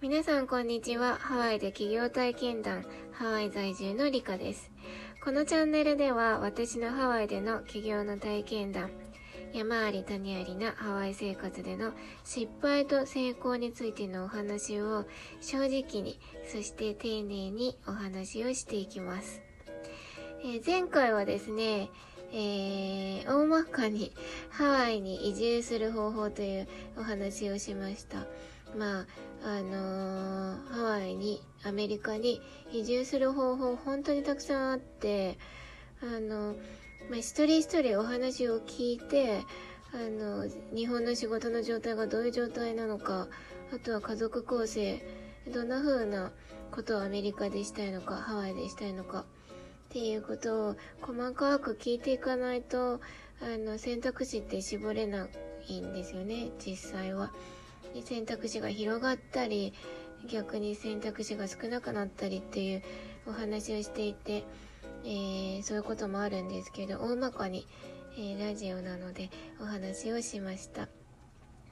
皆さんこんにちは。ハワイで企業体験談、ハワイ在住のリカです。このチャンネルでは私のハワイでの企業の体験談、山あり谷ありなハワイ生活での失敗と成功についてのお話を正直に、そして丁寧にお話をしていきます。えー前回はですね、えー大まかにハワイに移住する方法というお話をしました。まあ、あのーハワイに、アメリカに移住する方法本当にたくさんあって、あの、まあ、一人一人お話を聞いて、あの、日本の仕事の状態がどういう状態なのか、あとは家族構成、どんな風なことをアメリカでしたいのか、ハワイでしたいのか、っていうことを細かく聞いていかないと、あの、選択肢って絞れないんですよね、実際は。選択肢が広がったり、逆に選択肢が少なくなったりっていうお話をしていて、えーそういうこともあるんですけど、大まかに、えーラジオなのでお話をしました。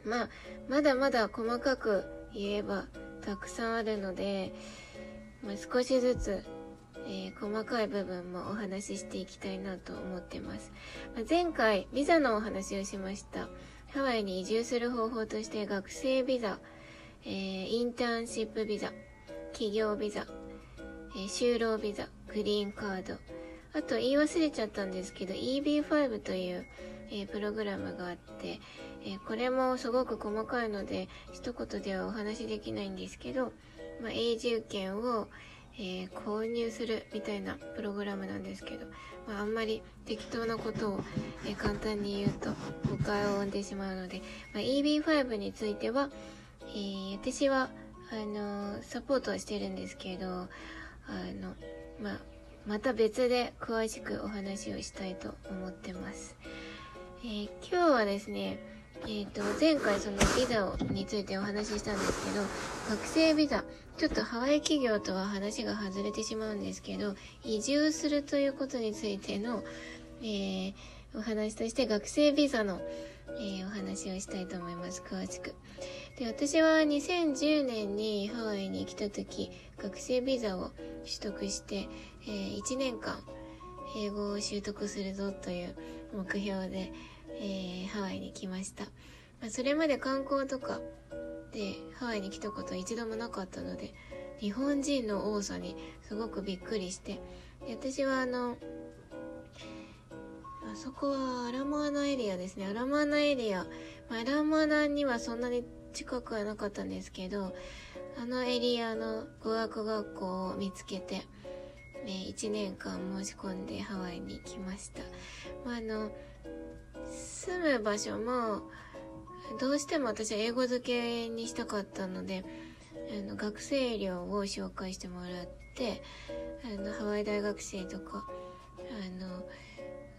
まあ、まだまだ細かく言えばたくさんあるので、まあ、少しずつ、えー細かい部分もお話ししていきたいなと思ってます。まあ前回、ビザのお話をしました。ハワイに移住する方法として学生ビザ、えーインターンシップビザ、企業ビザ、えー就労ビザ、グリーンカード、あと言い忘れちゃったんですけど EB5 という、えープログラムがあって、えこれもすごく細かいので一言ではお話しできないんですけど、まあ、永住権を、えー購入するみたいなプログラムなんですけど、まあ、あんまり適当なことを、えー簡単に言うと誤解を生んでしまうので、まあ、EB5 については、えー私はあのサポートはしてるんですけどあの、まあ、また別で詳しくお話をしたいと思ってます。え今日はですね、えっ、と、前回そのビザについてお話ししたんですけど、学生ビザ、ちょっとハワイ企業とは話が外れてしまうんですけど、移住するということについての、えーお話として学生ビザの、えーお話をしたいと思います。詳しく。で、私は2010年にハワイに来た時、学生ビザを取得して、え1年間英語を習得するぞという目標で、えーハワイに来ました。まあ、それまで観光とかでハワイに来たことは一度もなかったので、日本人の多さにすごくびっくりして、私はあの、あそこはアラモアナエリアですね。アラモアナエリア。まあアラモアナにはそんなに近くはなかったんですけど、あのエリアの語学学校を見つけて、ね、1年間申し込んでハワイに来ました。まあ、あの、住む場所も、どうしても私は英語付けにしたかったので、あの、学生寮を紹介してもらって、あの、ハワイ大学生とか、あの、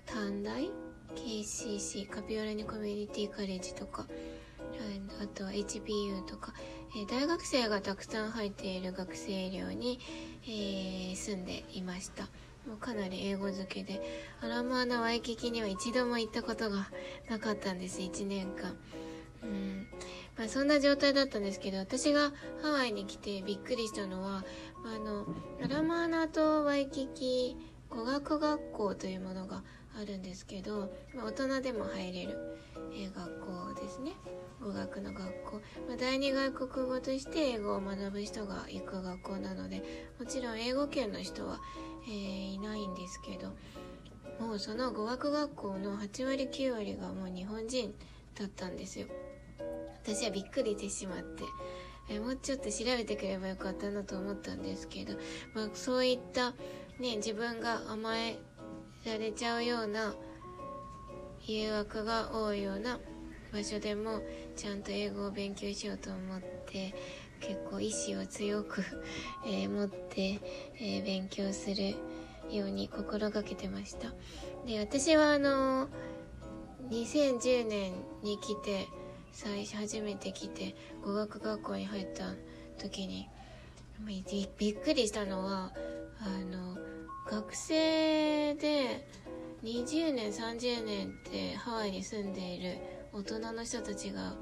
短大 ?KCC、カピオラニコミュニティカレッジとか、ああとは HPU とか、えー大学生がたくさん入っている学生寮に、えー住んでいました。もうかなり英語付けで、アラモアナワイキキには一度も行ったことがなかったんです、1年間。うん。まあそんな状態だったんですけど、私がハワイに来てびっくりしたのは、あの、アラモアナとワイキキ語学学校というものがあるんですけど、まあ、大人でも入れる、学校ですね。語学の学校、まあ、第二外国語として英語を学ぶ人が行く学校なのでもちろん英語圏の人は、えーいないんですけどもうその語学学校の8割9割がもう日本人だったんですよ。私はびっくりしてしまって、えもうちょっと調べてくればよかったなと思ったんですけど、まあ、そういったね自分が甘えられちゃうような誘惑が多いような場所でもちゃんと英語を勉強しようと思って結構意志を強く、えー持って、えー勉強するように心がけてました。で私はあの2010年に来て最初初めて来て語学学校に入った時にびびっくりしたのはあの学生で20年30年ってハワイに住んでいる大人の人たちが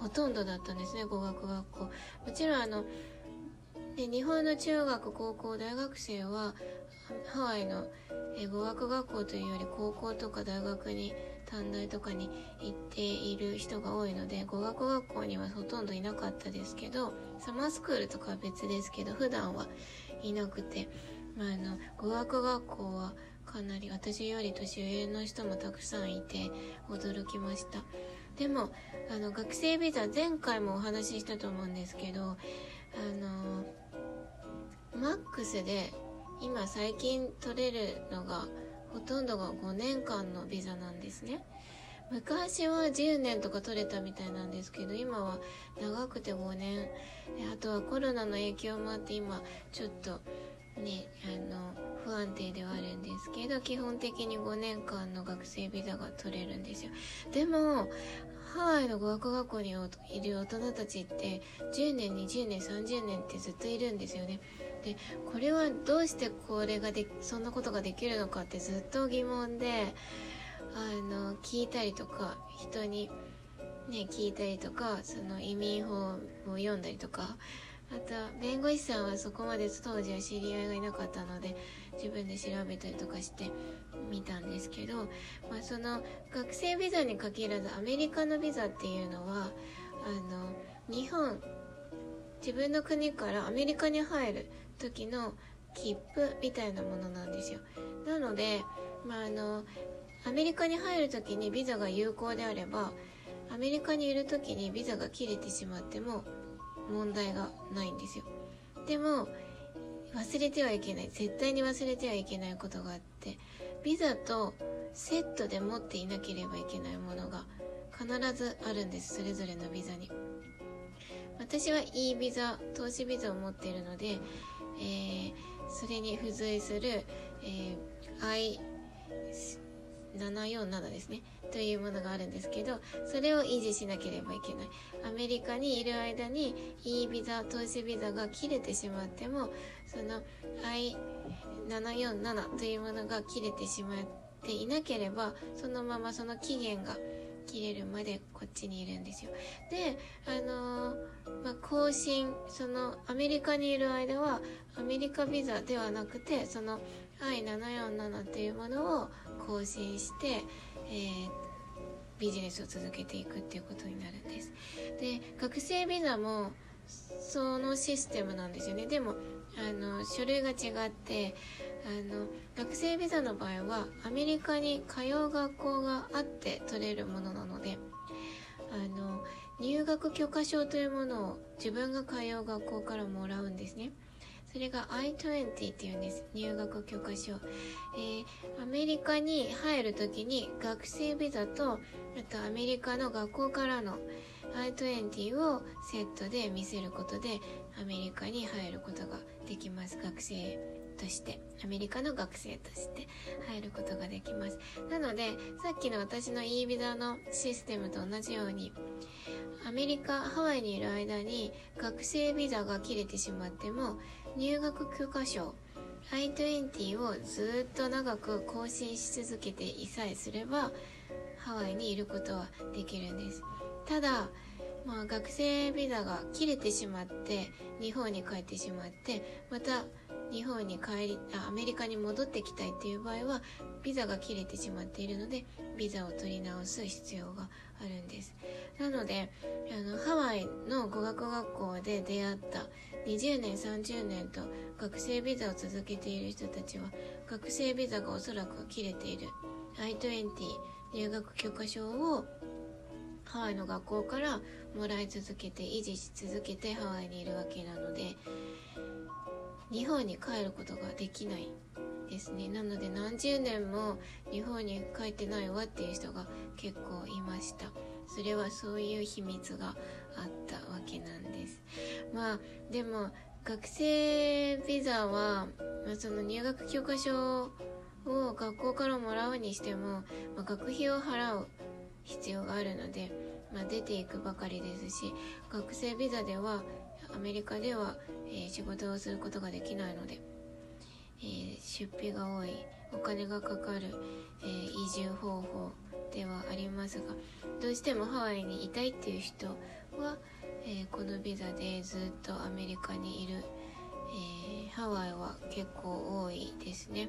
ほとんどだったんですね語学学校。もちろんあの日本の中学高校大学生はハワイの語学学校というより高校とか大学に短大とかに行っている人が多いので語学学校にはほとんどいなかったですけどサマースクールとかは別ですけど普段はいなくて、まあ、あの語学学校はかなり私より年上の人もたくさんいて驚きました。でもあの学生ビザ前回もお話ししたと思うんですけどあのマックスで今最近取れるのがほとんどが5年間のビザなんですね。昔は10年とか取れたみたいなんですけど今は長くて5年。あとはコロナの影響もあって今ちょっとねあの不安定ではあるんですけど基本的に5年間の学生ビザが取れるんですよ。でもハワイの語学学校にいる大人たちって10年20年30年ってずっといるんですよね。でこれはどうしてこれがでそんなことができるのかってずっと疑問であの聞いたりとか人にね聞いたりとかその移民法を読んだりとかあと弁護士さんはそこまで当時は知り合いがいなかったので自分で調べたりとかしてみたんですけど、まあ、その学生ビザに限らずアメリカのビザっていうのはあの日本自分の国からアメリカに入る時の切符みたいなものなんですよ。なので、まあ、あのアメリカに入る時にビザが有効であればアメリカにいる時にビザが切れてしまっても問題がないんですよ。でも忘れてはいけない。絶対に忘れてはいけないことがあってビザとセットで持っていなければいけないものが必ずあるんです。それぞれのビザに。私は E ビザ投資ビザを持っているので、えー、それに付随する、えー、I747 ですね。というものがあるんですけどそれを維持しなければいけない。アメリカにいる間に E ビザ投資ビザが切れてしまってもその I747 というものが切れてしまっていなければそのままその期限が切れるまでこっちにいるんですよ。であのー、まあ、更新そのアメリカにいる間はアメリカビザではなくてその I747 っていうものを更新して、えー、ビジネスを続けていくっていうことになるんですで学生ビザもそのシステムなんですよねでもあの書類が違ってあの学生ビザの場合はアメリカに通う学校があって取れるものなのであの入学許可証というものを自分が通う学校からもらうんですね。それが I-20 っていうんです。入学許可証。えー、アメリカに入るときに学生ビザと、あとアメリカの学校からの I-20 をセットで見せることでアメリカに入ることができます。学生としてアメリカの学生として入ることができますなのでさっきの私の e ビザのシステムと同じようにアメリカハワイにいる間に学生ビザが切れてしまっても入学許可証 I-20 をずっと長く更新し続けていさえすればハワイにいることはできるんです。ただまあ、学生ビザが切れてしまって日本に帰ってしまってまた日本に帰りあアメリカに戻ってきたいっていう場合はビザが切れてしまっているのでビザを取り直す必要があるんです。なのであのハワイの語学学校で出会った20年30年と学生ビザを続けている人たちは学生ビザがおそらく切れている。I-20 入学許可証をハワイの学校からもらい続けて維持し続けてハワイにいるわけなので日本に帰ることができないですね。なので何十年も日本に帰ってないわっていう人が結構いました。それはそういう秘密があったわけなんです。まあでも学生ビザは、まあ、その入学許可証を学校からもらうにしても、まあ、学費を払う必要があるので、まあ、出ていくばかりですし学生ビザではアメリカでは、えー、仕事をすることができないので、えー、出費が多いお金がかかる、えー、移住方法ではありますがどうしてもハワイにいたいっていう人は、え、このビザでずっとアメリカにいる、え、ハワイは結構多いですね。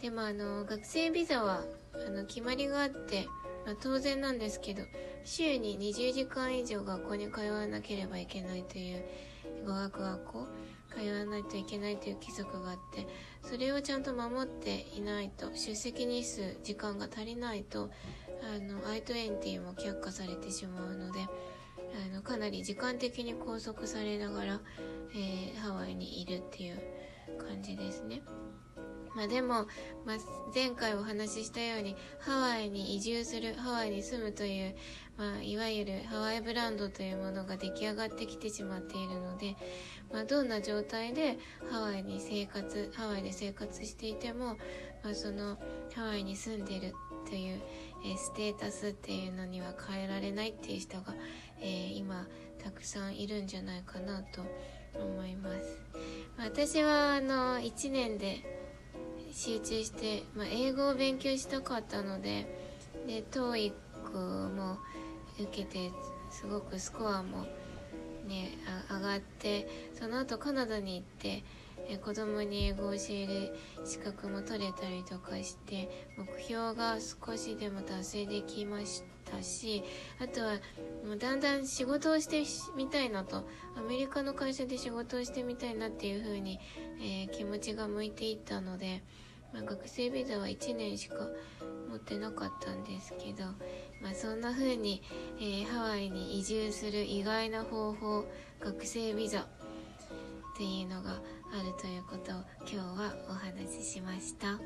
でもあの学生ビザはあの決まりがあって、まあ、当然なんですけど週に20時間以上学校に通わなければいけないという語学学校通わないといけないという規則があってそれをちゃんと守っていないと出席日数時間が足りないとあの I20 も却下されてしまうのであのかなり時間的に拘束されながら、えー、ハワイにいるっていう感じですね。まあ、でも、まあ、前回お話ししたようにハワイに移住するハワイに住むという、まあ、いわゆるハワイブランドというものが出来上がってきてしまっているので、まあ、どんな状態でハワイに生活ハワイで生活していても、まあ、そのハワイに住んでるという、えー、ステータスっていうのには変えられないっていう人が、えー、今たくさんいるんじゃないかなと思います。私はあの1年で集中して、まあ、英語を勉強したかったのでで TOEIC も受けてすごくスコアもね上がってその後カナダに行ってえ子供に英語を教える資格も取れたりとかして目標が少しでも達成できましたしあとはもうだんだん仕事をしてみたいなとアメリカの会社で仕事をしてみたいなっていう風に、えー、気持ちが向いていったので。まあ、学生ビザは1年しか持ってなかったんですけど、まあ、そんな風に、えー、ハワイに移住する意外な方法学生ビザっていうのがあるということを今日はお話ししました。